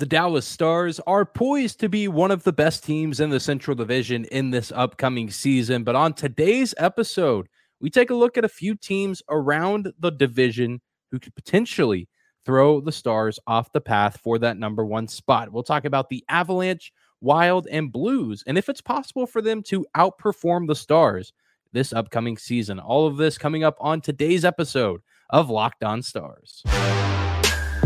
The Dallas Stars are poised to be one of the best teams in the Central Division in this upcoming season. But on today's episode, we take a look at a few teams around the division who could potentially throw the Stars off the path for that number one spot. We'll talk about the Avalanche, Wild, and Blues, and if it's possible for them to outperform the Stars this upcoming season. All of this coming up on today's episode of Locked On Stars.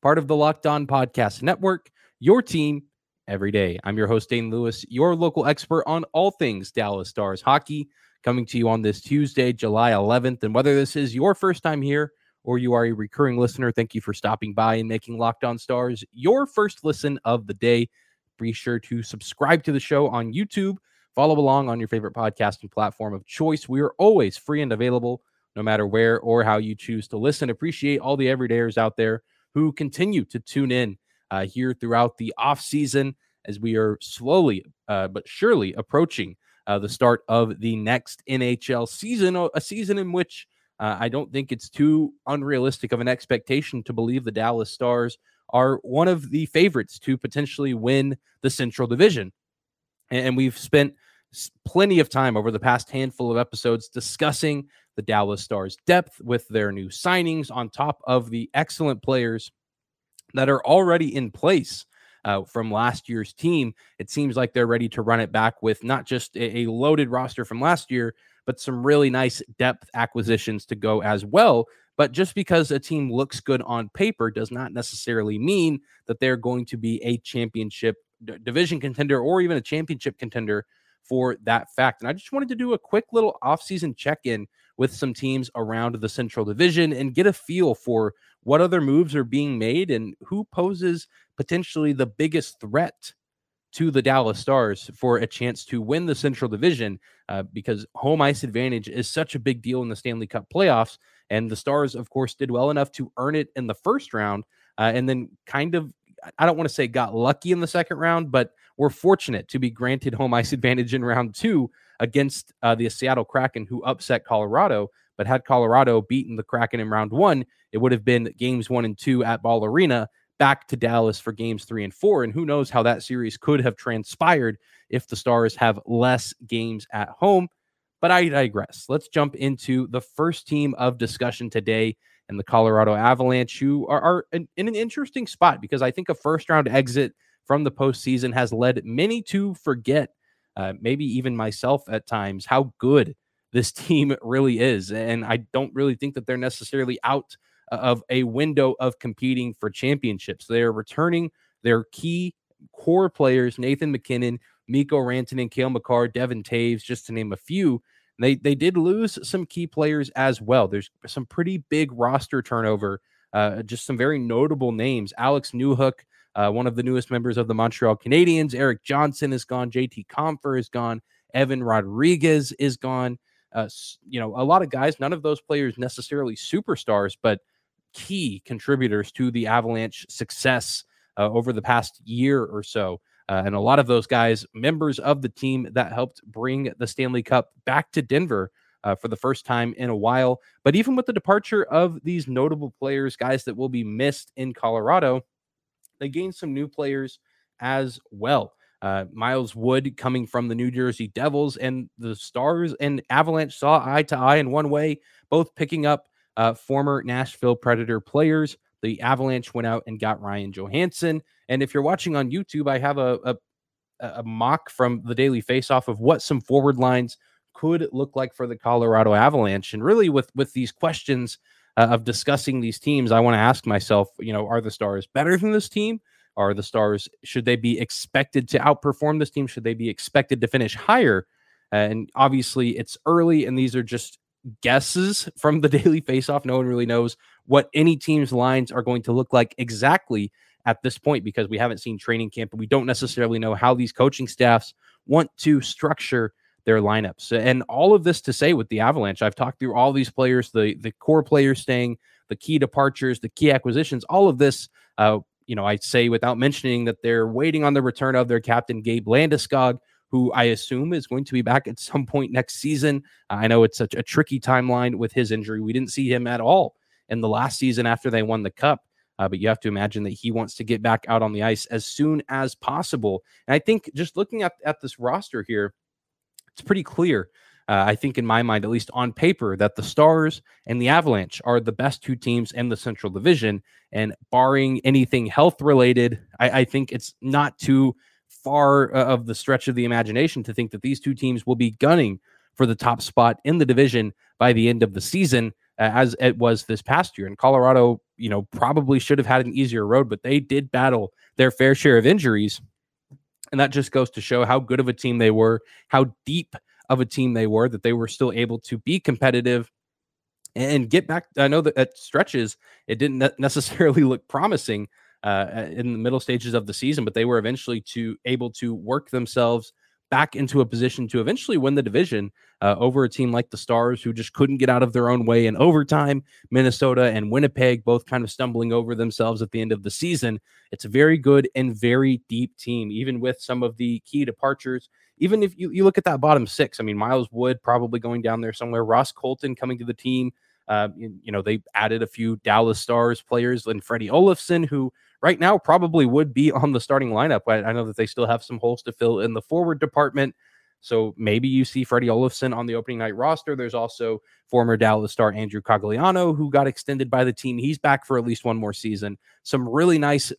part of the Locked On Podcast Network, your team every day. I'm your host, Dane Lewis, your local expert on all things Dallas Stars hockey, coming to you on this Tuesday, July 11th. And whether this is your first time here or you are a recurring listener, thank you for stopping by and making Locked On Stars your first listen of the day. Be sure to subscribe to the show on YouTube. Follow along on your favorite podcasting platform of choice. We are always free and available, no matter where or how you choose to listen. Appreciate all the everydayers out there who continue to tune in uh, here throughout the off season as we are slowly uh, but surely approaching uh, the start of the next NHL season, a season in which uh, I don't think it's too unrealistic of an expectation to believe the Dallas Stars are one of the favorites to potentially win the Central Division. And we've spent plenty of time over the past handful of episodes discussing the Dallas Stars depth with their new signings on top of the excellent players that are already in place uh, from last year's team. It seems like they're ready to run it back with not just a, loaded roster from last year, but some really nice depth acquisitions to go as well. But just because a team looks good on paper does not necessarily mean that they're going to be a championship d- division contender or even a championship contender for that fact. And I just wanted to do a quick little offseason check in with some teams around the Central Division and get a feel for what other moves are being made and who poses potentially the biggest threat to the Dallas Stars for a chance to win the Central Division uh, because home ice advantage is such a big deal in the Stanley Cup playoffs. And the Stars, of course, did well enough to earn it in the first round uh, and then kind of, I don't want to say got lucky in the second round, but were fortunate to be granted home ice advantage in round two against uh, the Seattle Kraken, who upset Colorado. But had Colorado beaten the Kraken in round one, it would have been games one and two at Ball Arena back to Dallas for games three and four. And who knows how that series could have transpired if the Stars have less games at home. But I digress. Let's jump into the first team of discussion today and the Colorado Avalanche, who are, are in, in, an interesting spot because I think a first round exit from the postseason has led many to forget, uh, maybe even myself at times, how good this team really is. And I don't really think that they're necessarily out uh, of a window of competing for championships. They're returning their key core players, Nathan MacKinnon, Mikko Rantanen, Cale Makar, Devon Toews, just to name a few. They they did lose some key players as well. There's some pretty big roster turnover. Uh, just some very notable names. Alex Newhook, uh, one of the newest members of the Montreal Canadiens. Erik Johnson is gone. JT Compher is gone. Evan Rodrigues is gone. Uh, you know, a lot of guys, none of those players necessarily superstars, but key contributors to the Avalanche success uh, over the past year or so. Uh, and a lot of those guys, members of the team that helped bring the Stanley Cup back to Denver uh, for the first time in a while. But even with the departure of these notable players, guys that will be missed in Colorado, they gained some new players as well. Uh, Miles Wood coming from the New Jersey Devils and the Stars and Avalanche saw eye to eye in one way, both picking up uh, former Nashville Predator players. The Avalanche went out and got Ryan Johansen. And if you're watching on YouTube, I have a, a, a mock from the Daily Faceoff of what some forward lines could look like for the Colorado Avalanche. And really, with with these questions uh, of discussing these teams, I want to ask myself, you know, are the Stars better than this team? Are the Stars, should they be expected to outperform this team? Should they be expected to finish higher? And obviously, it's early, and these are just guesses from the daily faceoff. No one really knows what any team's lines are going to look like exactly at this point because we haven't seen training camp and we don't necessarily know how these coaching staffs want to structure their lineups. And all of this to say with the Avalanche, I've talked through all these players, the the core players staying, the key departures, the key acquisitions, all of this. Uh, you know, I say without mentioning that they're waiting on the return of their captain Gabe Landeskog, who I assume is going to be back at some point next season. I know it's such a tricky timeline with his injury. We didn't see him at all in the last season after they won the cup. Uh, but you have to imagine that he wants to get back out on the ice as soon as possible. And I think just looking at, at this roster here, it's pretty clear. Uh, I think, in my mind, at least on paper, that the Stars and the Avalanche are the best two teams in the Central Division. And barring anything health related, I, I think it's not too far uh, of the stretch of the imagination to think that these two teams will be gunning for the top spot in the division by the end of the season, uh, as it was this past year. And Colorado, you know, probably should have had an easier road, but they did battle their fair share of injuries. And that just goes to show how good of a team they were, how deep of a team they were, that they were still able to be competitive and get back. I know that at stretches, it didn't necessarily look promising uh, in the middle stages of the season, but they were eventually to able to work themselves back into a position to eventually win the division uh, over a team like the Stars, who just couldn't get out of their own way in overtime. Minnesota and Winnipeg both kind of stumbling over themselves at the end of the season. It's a very good and very deep team, even with some of the key departures. Even if you, you look at that bottom six, I mean, Miles Wood probably going down there somewhere, Ross Colton coming to the team. Uh, you, you know, they added a few Dallas Stars players and Freddie Olofsson, who right now probably would be on the starting lineup. I, I know that they still have some holes to fill in the forward department. So maybe you see Freddie Olofsson on the opening night roster. There's also former Dallas star Andrew Cogliano, who got extended by the team. He's back for at least one more season. Some really nice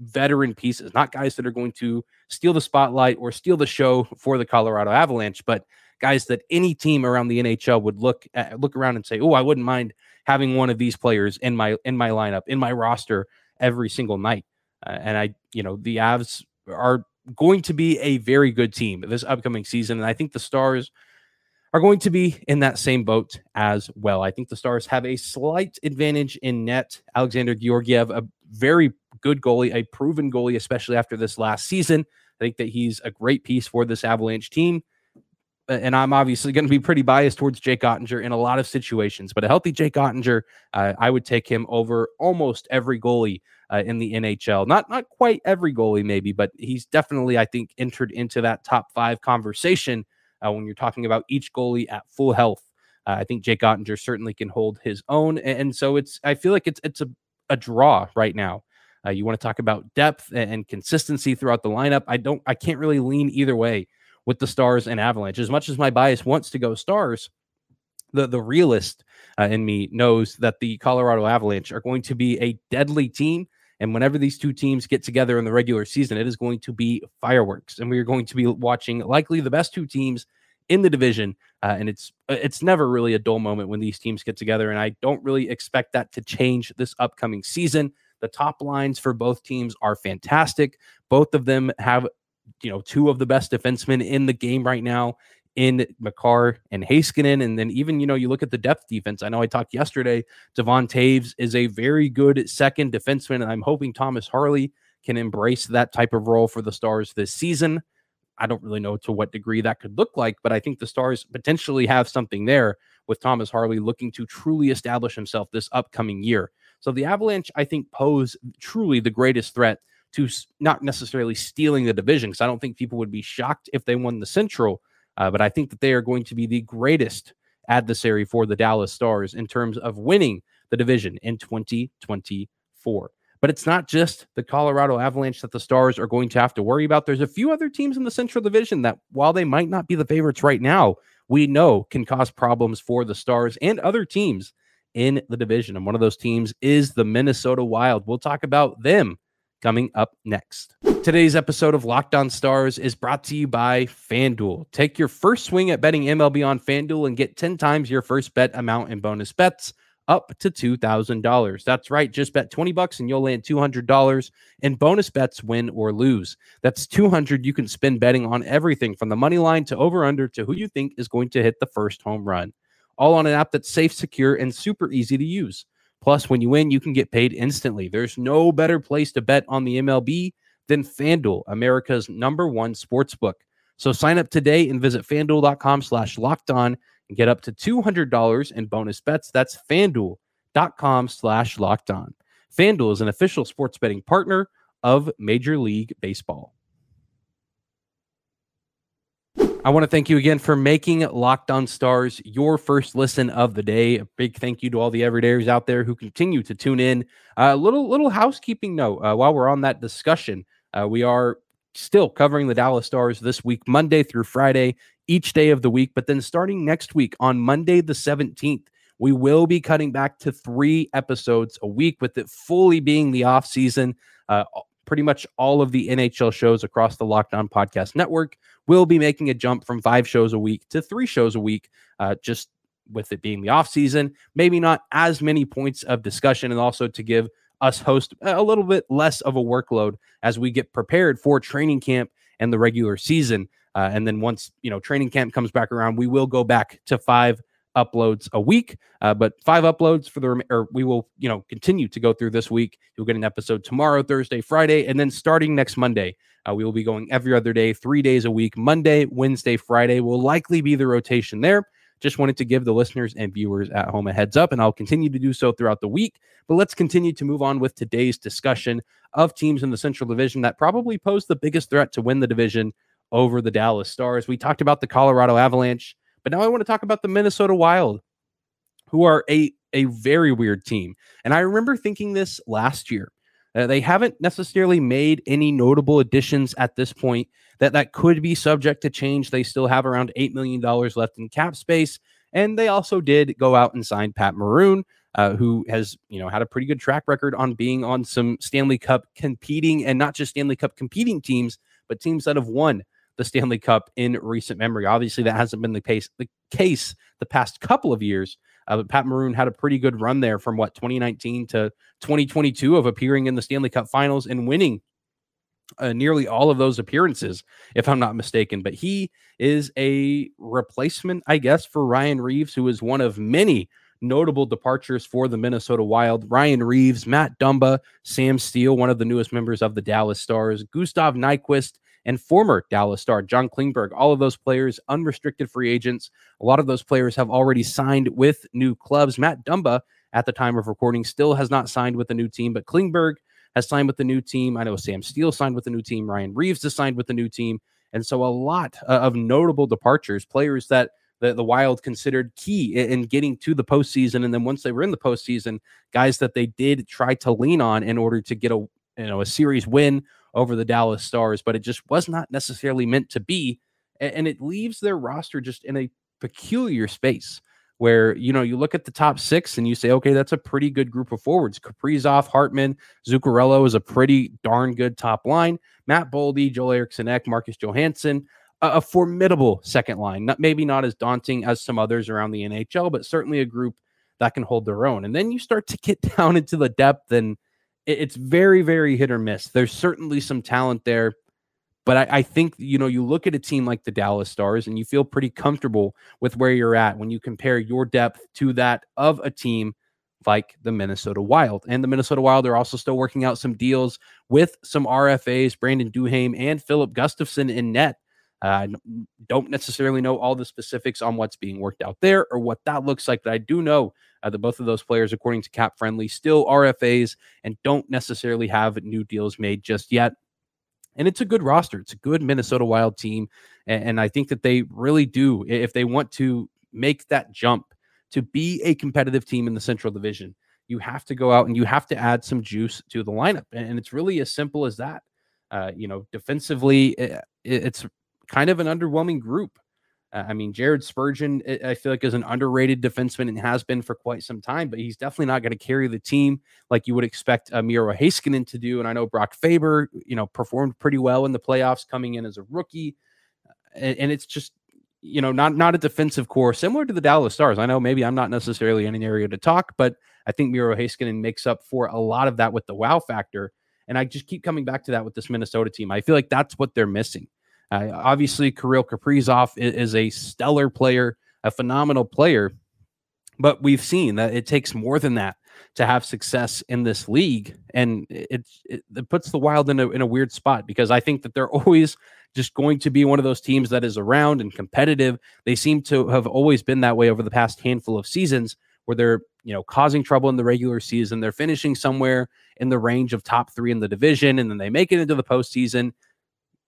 veteran pieces, not guys that are going to steal the spotlight or steal the show for the Colorado Avalanche, but guys that any team around the NHL would look at, look around and say, "Oh, I wouldn't mind having one of these players in my in my lineup, in my roster every single night. Uh, and I, you know, the Avs are going to be a very good team this upcoming season. And I think the Stars are going to be in that same boat as well. I think the Stars have a slight advantage in net. Alexander Georgiev, a very good goalie, a proven goalie, especially after this last season. I think that he's a great piece for this Avalanche team and I'm obviously going to be pretty biased towards Jake Oettinger in a lot of situations, but a healthy Jake Oettinger, uh, I would take him over almost every goalie uh, in the NHL. Not not quite every goalie, maybe, but he's definitely, I think, entered into that top five conversation uh, when you're talking about each goalie at full health. Uh, I think Jake Oettinger certainly can hold his own, and, so it's. I feel like it's it's a, a draw right now. Uh, you want to talk about depth and consistency throughout the lineup. I don't. I can't really lean either way with the Stars and Avalanche. As much as my bias wants to go Stars, the the realist uh, in me knows that the Colorado Avalanche are going to be a deadly team. And whenever these two teams get together in the regular season, it is going to be fireworks, and we are going to be watching likely the best two teams in the division. Uh, and it's uh, it's never really a dull moment when these teams get together, and I don't really expect that to change this upcoming season. The top lines for both teams are fantastic. Both of them have you know, two of the best defensemen in the game right now in Makar and Heiskanen. And then even, you know, you look at the depth defense. I know I talked yesterday. Devon Toews is a very good second defenseman. And I'm hoping Thomas Harley can embrace that type of role for the Stars this season. I don't really know to what degree that could look like, but I think the Stars potentially have something there with Thomas Harley looking to truly establish himself this upcoming year. So the Avalanche, I think, pose truly the greatest threat to not necessarily stealing the division because I don't think people would be shocked if they won the Central. Uh, but I think that they are going to be the greatest adversary for the Dallas Stars in terms of winning the division in 2024. But it's not just the Colorado Avalanche that the Stars are going to have to worry about. There's a few other teams in the Central Division that, while they might not be the favorites right now, we know can cause problems for the Stars and other teams in the division. And one of those teams is the Minnesota Wild. We'll talk about them coming up next. Today's episode of Locked On Stars is brought to you by FanDuel. Take your first swing at betting MLB on FanDuel and get 10 times your first bet amount in bonus bets up to $2,000. That's right, just bet 20 bucks and you'll land $200 in bonus bets win or lose. That's 200 you can spend betting on everything from the money line to over under to who you think is going to hit the first home run. All on an app that's safe, secure and super easy to use. Plus, when you win, you can get paid instantly. There's no better place to bet on the MLB than FanDuel, America's number one sports book. So sign up today and visit fanduel.com slash locked on and get up to $200 in bonus bets. That's fanduel.com slash locked on. FanDuel is an official sports betting partner of Major League Baseball. I want to thank you again for making Locked On Stars your first listen of the day. A big thank you to all the everydayers out there who continue to tune in. A uh, little little housekeeping note uh, while we're on that discussion, uh, we are still covering the Dallas Stars this week, Monday through Friday, each day of the week. But then starting next week on Monday the seventeenth, we will be cutting back to three episodes a week, with it fully being the off season. Uh, pretty much all of the NHL shows across the Locked On Podcast Network will be making a jump from five shows a week to three shows a week, uh, just with it being the off season. Maybe not as many points of discussion, and also to give us host a little bit less of a workload as we get prepared for training camp and the regular season. Uh, and then once you know training camp comes back around, we will go back to five uploads a week. Uh, but five uploads for the or we will you know continue to go through this week. You'll get an episode tomorrow, Thursday, Friday, and then starting next Monday, uh, we will be going every other day, three days a week. Monday, Wednesday, Friday will likely be the rotation there. Just wanted to give the listeners and viewers at home a heads up, and I'll continue to do so throughout the week. But let's continue to move on with today's discussion of teams in the Central Division that probably pose the biggest threat to win the division over the Dallas Stars. We talked about the Colorado Avalanche. But now I want to talk about the Minnesota Wild, who are a, a very weird team. And I remember thinking this last year. Uh, they haven't necessarily made any notable additions at this point that that could be subject to change. They still have around $8 million left in cap space. And they also did go out and sign Pat Maroon, uh, who has, you know, had a pretty good track record on being on some Stanley Cup competing and not just Stanley Cup competing teams, but teams that have won the Stanley Cup in recent memory. Obviously, that hasn't been the case the case the past couple of years. Uh, but Pat Maroon had a pretty good run there from what 2019 to 2022 of appearing in the Stanley Cup Finals and winning uh, nearly all of those appearances, if I'm not mistaken. But he is a replacement, I guess, for Ryan Reaves, who is one of many notable departures for the Minnesota Wild. Ryan Reaves, Matt Dumba, Sam Steele, one of the newest members of the Dallas Stars, Gustav Nyquist, and former Dallas star John Klingberg. All of those players, unrestricted free agents. A lot of those players have already signed with new clubs. Matt Dumba, at the time of recording, still has not signed with a new team, but Klingberg has signed with the new team. I know Sam Steele signed with the new team. Ryan Reaves has signed with the new team. And so a lot uh, of notable departures, players that the, the Wild considered key in, in, getting to the postseason. And then once they were in the postseason, guys that they did try to lean on in order to get a you know a series win over the Dallas Stars, but it just was not necessarily meant to be. And it leaves their roster just in a peculiar space where you know you look at the top six and you say, okay, that's a pretty good group of forwards. Kaprizov, Hartman, Zuccarello is a pretty darn good top line. Matt Boldy, Joel Eriksson Ek, Marcus Johansson, a, a, formidable second line. Not maybe not as daunting as some others around the NHL, but certainly a group that can hold their own. And then you start to get down into the depth and it's very, very hit or miss. There's certainly some talent there, but I, I, think you know you look at a team like the Dallas Stars and you feel pretty comfortable with where you're at when you compare your depth to that of a team like the Minnesota Wild. And the Minnesota Wild are also still working out some deals with some RFAs, Brandon Duhaime and Filip Gustavsson in net. I don't necessarily know all the specifics on what's being worked out there or what that looks like, but I do know uh, that both of those players, according to Cap Friendly, still RFAs and don't necessarily have new deals made just yet. And it's a good roster. It's a good Minnesota Wild team. And, and I think that they really do, if they want to make that jump to be a competitive team in the Central Division, you have to go out and you have to add some juice to the lineup. And it's really as simple as that. Uh, you know, defensively, it, it's kind of an underwhelming group. Uh, I mean, Jared Spurgeon, I feel like is an underrated defenseman and has been for quite some time, but he's definitely not going to carry the team like you would expect uh, Miro Heiskanen to do. And I know Brock Faber, you know, performed pretty well in the playoffs coming in as a rookie. And, and it's just, you know, not not a defensive core similar to the Dallas Stars. I know maybe I'm not necessarily in an area to talk, but I think Miro Heiskanen makes up for a lot of that with the wow factor. And I just keep coming back to that with this Minnesota team. I feel like that's what they're missing. Uh, obviously, Kirill Kaprizov is, is a stellar player, a phenomenal player, but we've seen that it takes more than that to have success in this league. And it, it, it puts the Wild in a, in a weird spot because I think that they're always just going to be one of those teams that is around and competitive. They seem to have always been that way over the past handful of seasons where they're, you know, causing trouble in the regular season. They're finishing somewhere in the range of top three in the division, and then they make it into the postseason,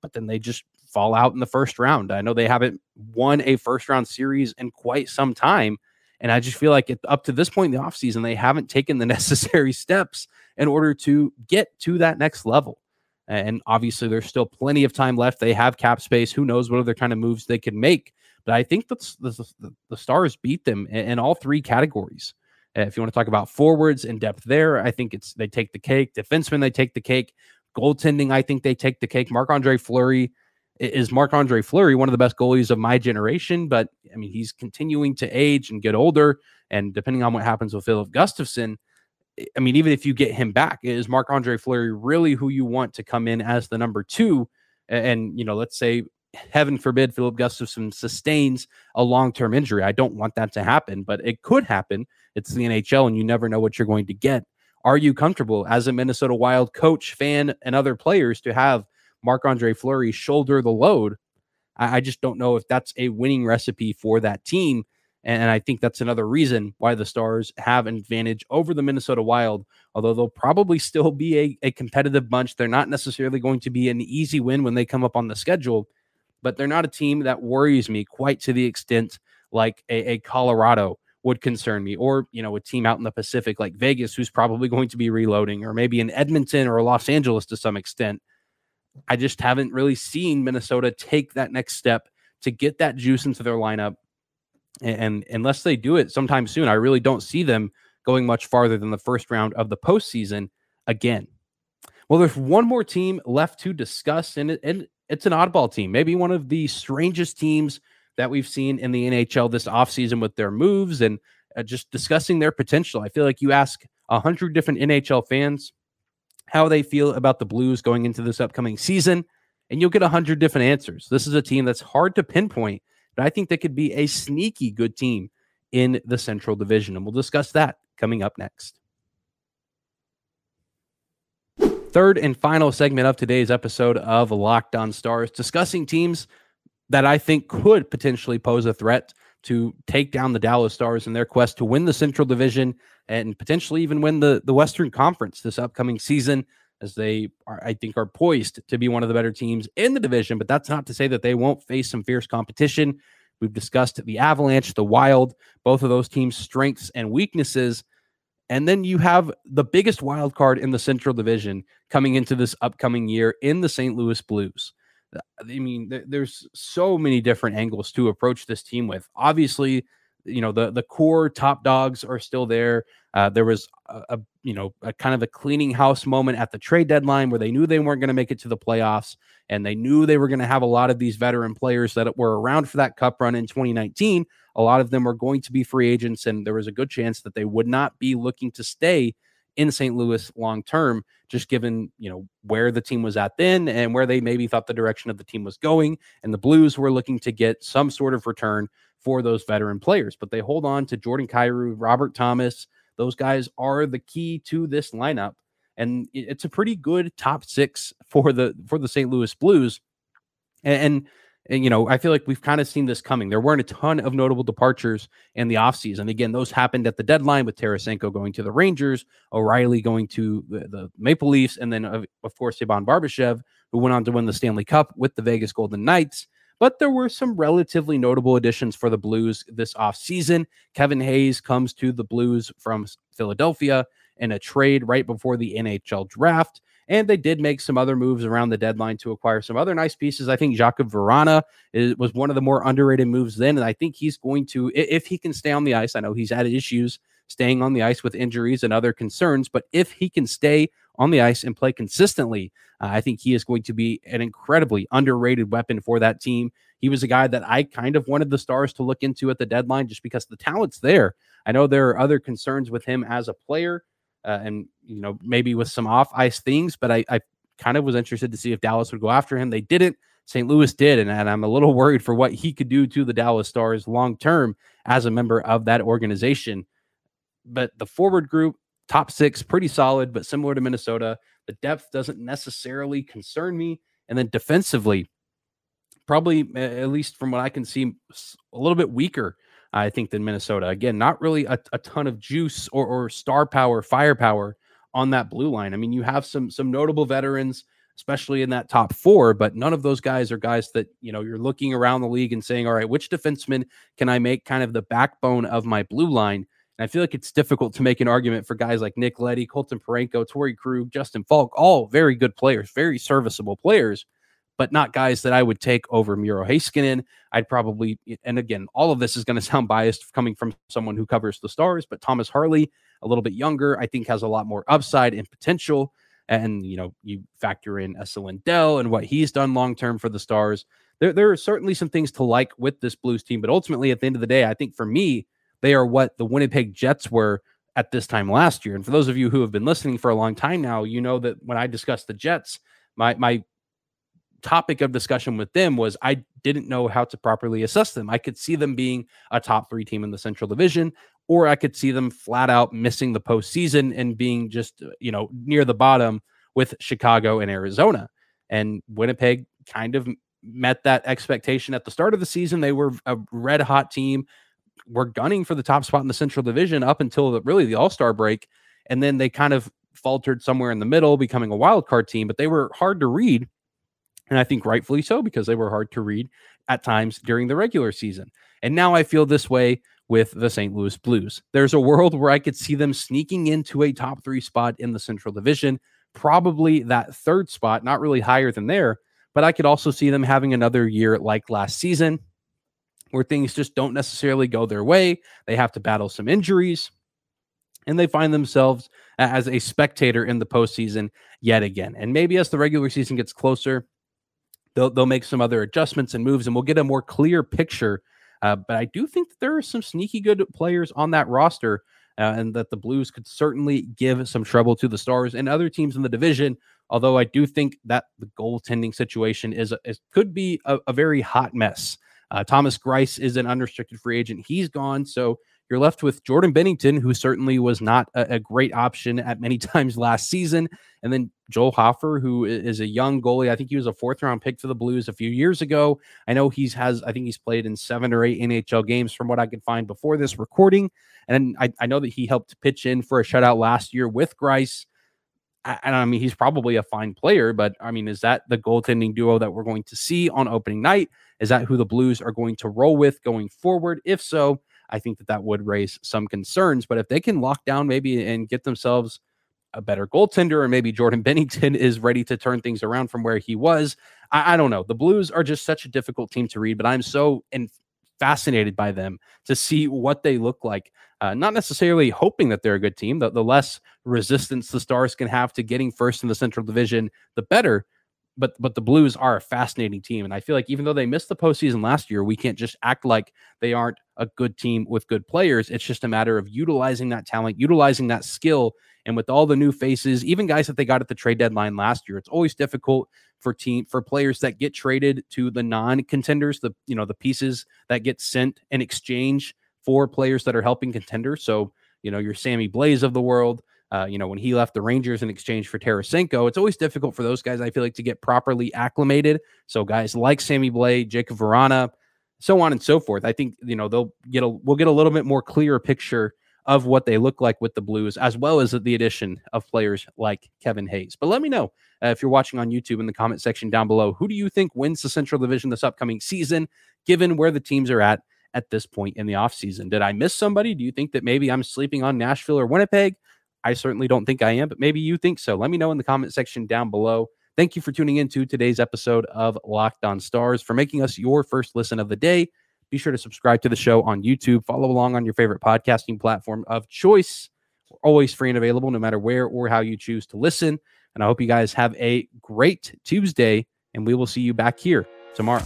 but then they just fall out in the first round. I know they haven't won a first round series in quite some time. And I just feel like it, up to this point in the offseason, they haven't taken the necessary steps in order to get to that next level. And obviously, there's still plenty of time left. They have cap space. Who knows what other kind of moves they can make? But I think that's the, the, the Stars beat them in, in all three categories. Uh, if you want to talk about forwards in depth there, I think it's they take the cake. Defensemen, they take the cake. Goaltending, I think they take the cake. Marc Andre Fleury is Marc Andre Fleury one of the best goalies of my generation, but I mean, he's continuing to age and get older. And depending on what happens with Filip Gustavsson, I mean, even if you get him back, is Marc Andre Fleury really who you want to come in as the number two? And, you know, let's say, heaven forbid, Filip Gustavsson sustains a long term injury. I don't want that to happen, but it could happen. It's the NHL, and you never know what you're going to get. Are you comfortable as a Minnesota Wild coach, fan, and other players to have Marc Andre Fleury shoulder the load. I, I, just don't know if that's a winning recipe for that team. And I think that's another reason why the Stars have an advantage over the Minnesota Wild, although they'll probably still be a, a competitive bunch. They're not necessarily going to be an easy win when they come up on the schedule, but they're not a team that worries me quite to the extent like a, a Colorado would concern me, or you know, a team out in the Pacific like Vegas, who's probably going to be reloading, or maybe in Edmonton or Los Angeles to some extent. I just haven't really seen Minnesota take that next step to get that juice into their lineup. And, unless they do it sometime soon, I really don't see them going much farther than the first round of the postseason again. Well, there's one more team left to discuss, and, it, and it's an oddball team, maybe one of the strangest teams that we've seen in the NHL this offseason with their moves and uh, just discussing their potential. I feel like you ask a hundred different NHL fans how they feel about the Blues going into this upcoming season, and you'll get a hundred different answers. This is a team that's hard to pinpoint, but I think they could be a sneaky good team in the Central Division, and we'll discuss that coming up next. Third and final segment of today's episode of Locked On Stars, discussing teams that I think could potentially pose a threat to take down the Dallas Stars in their quest to win the Central Division and potentially even win the, the Western Conference this upcoming season, as they are, I think, are poised to be one of the better teams in the division. But that's not to say that they won't face some fierce competition. We've discussed the Avalanche, the Wild, both of those teams' strengths and weaknesses. And then you have the biggest wild card in the Central Division coming into this upcoming year in the St. Louis Blues. I mean, there's so many different angles to approach this team with. Obviously, you know the the core top dogs are still there. Uh, there was a, a, you know a kind of a cleaning house moment at the trade deadline where they knew they weren't going to make it to the playoffs, and they knew they were going to have a lot of these veteran players that were around for that cup run in 2019. A lot of them were going to be free agents, and there was a good chance that they would not be looking to stay in St. Louis long term, just given you know where the team was at then and where they maybe thought the direction of the team was going. And the Blues were looking to get some sort of return for those veteran players, but they hold on to Jordan Kyrou, Robert Thomas. Those guys are the key to this lineup, and it's a pretty good top six for the for the St. Louis Blues. And, and and, you know, I feel like we've kind of seen this coming. There weren't a ton of notable departures in the offseason. Again, those happened at the deadline with Tarasenko going to the Rangers, O'Reilly going to the, the Maple Leafs, and then, of, of course, Ivan Barbashev, who went on to win the Stanley Cup with the Vegas Golden Knights. But there were some relatively notable additions for the Blues this offseason. Kevin Hayes comes to the Blues from Philadelphia in a trade right before the NHL draft. And they did make some other moves around the deadline to acquire some other nice pieces. I think Jakub Vrana is, was one of the more underrated moves then. And I think he's going to, if he can stay on the ice, I know he's had issues staying on the ice with injuries and other concerns, but if he can stay on the ice and play consistently, uh, I think he is going to be an incredibly underrated weapon for that team. He was a guy that I kind of wanted the Stars to look into at the deadline just because the talent's there. I know there are other concerns with him as a player, uh, and you know maybe with some off ice things. But I, I kind of was interested to see if Dallas would go after him. They didn't. St. Louis did, and, and I'm a little worried for what he could do to the Dallas Stars long term as a member of that organization. But the forward group, top six, pretty solid, but similar to Minnesota. The depth doesn't necessarily concern me. And then defensively, probably at least from what I can see, a little bit weaker. I think than Minnesota. Again, not really a, a ton of juice or, or star power, firepower on that blue line. I mean, you have some some notable veterans, especially in that top four, but none of those guys are guys that you know you're looking around the league and saying, all right, which defenseman can I make kind of the backbone of my blue line? And I feel like it's difficult to make an argument for guys like Nick Leddy, Colton Parayko, Torey Krug, Justin Faulk, all very good players, very serviceable players but not guys that I would take over Miro Heiskanen. I'd probably, and again, all of this is going to sound biased coming from someone who covers the stars, but Thomas Harley, a little bit younger, I think has a lot more upside and potential. And, you know, you factor in Esa Lindell and what he's done long term for the stars. There, there are certainly some things to like with this Blues team, but ultimately, at the end of the day, I think for me, they are what the Winnipeg Jets were at this time last year. And for those of you who have been listening for a long time now, you know that when I discussed the Jets, my my topic of discussion with them was I didn't know how to properly assess them. I could see them being a top three team in the Central Division, or I could see them flat out missing the postseason and being just, you know, near the bottom with Chicago and Arizona. And Winnipeg kind of met that expectation at the start of the season. They were a red hot team, were gunning for the top spot in the Central Division up until the, really the All Star break. And then they kind of faltered somewhere in the middle, becoming a wild card team, but they were hard to read and I think rightfully so because they were hard to read at times during the regular season. And now I feel this way with the St. Louis Blues. There's a world where I could see them sneaking into a top three spot in the Central Division, probably that third spot, not really higher than there, but I could also see them having another year like last season where things just don't necessarily go their way. They have to battle some injuries and they find themselves as a spectator in the postseason yet again. And maybe as the regular season gets closer, they'll they'll make some other adjustments and moves, and we'll get a more clear picture. Uh, but I do think that there are some sneaky good players on that roster, uh, and that the Blues could certainly give some trouble to the Stars and other teams in the division. Although I do think that the goaltending situation is, is could be a, a very hot mess. Uh, Thomas Greiss is an unrestricted free agent; he's gone, so you're left with Jordan Binnington, who certainly was not a, a, great option at many times last season. And then Joel Hofer, who is a young goalie. I think he was a fourth round pick for the Blues a few years ago. I know he's has, I think he's played in seven or eight NHL games from what I could find before this recording. And I, I know that he helped pitch in for a shutout last year with Greiss. And I mean, he's probably a fine player, but I mean, is that the goaltending duo that we're going to see on opening night? Is that who the Blues are going to roll with going forward? If so, I think that that would raise some concerns. But if they can lock down maybe and get themselves a better goaltender, or maybe Jordan Binnington is ready to turn things around from where he was, I, I don't know. The Blues are just such a difficult team to read, but I'm so in, fascinated by them to see what they look like. Uh, not necessarily hoping that they're a good team. The, the less resistance the Stars can have to getting first in the Central Division, the better but but the Blues are a fascinating team, and I feel like even though they missed the postseason last year, we can't just act like they aren't a good team with good players. It's just a matter of utilizing that talent, utilizing that skill, and with all the new faces, even guys that they got at the trade deadline last year, it's always difficult for team for players that get traded to the non-contenders, the you know the pieces that get sent in exchange for players that are helping contenders. So you know your Sammy Blais of the world. Uh, you know, when he left the Rangers in exchange for Tarasenko, it's always difficult for those guys, I feel like, to get properly acclimated. So guys like Sammy Blais, Jakub Vrana, so on and so forth. I think, you know, they'll get a we'll get a little bit more clear picture of what they look like with the Blues, as well as the addition of players like Kevin Hayes. But let me know uh, if you're watching on YouTube in the comment section down below. Who do you think wins the Central Division this upcoming season, given where the teams are at at this point in the offseason? Did I miss somebody? Do you think that maybe I'm sleeping on Nashville or Winnipeg? I certainly don't think I am, but maybe you think so. Let me know in the comment section down below. Thank you for tuning in to today's episode of Locked On Stars, for making us your first listen of the day. Be sure to subscribe to the show on YouTube. Follow along on your favorite podcasting platform of choice. We're always free and available, no matter where or how you choose to listen. And I hope you guys have a great Tuesday, and we will see you back here tomorrow.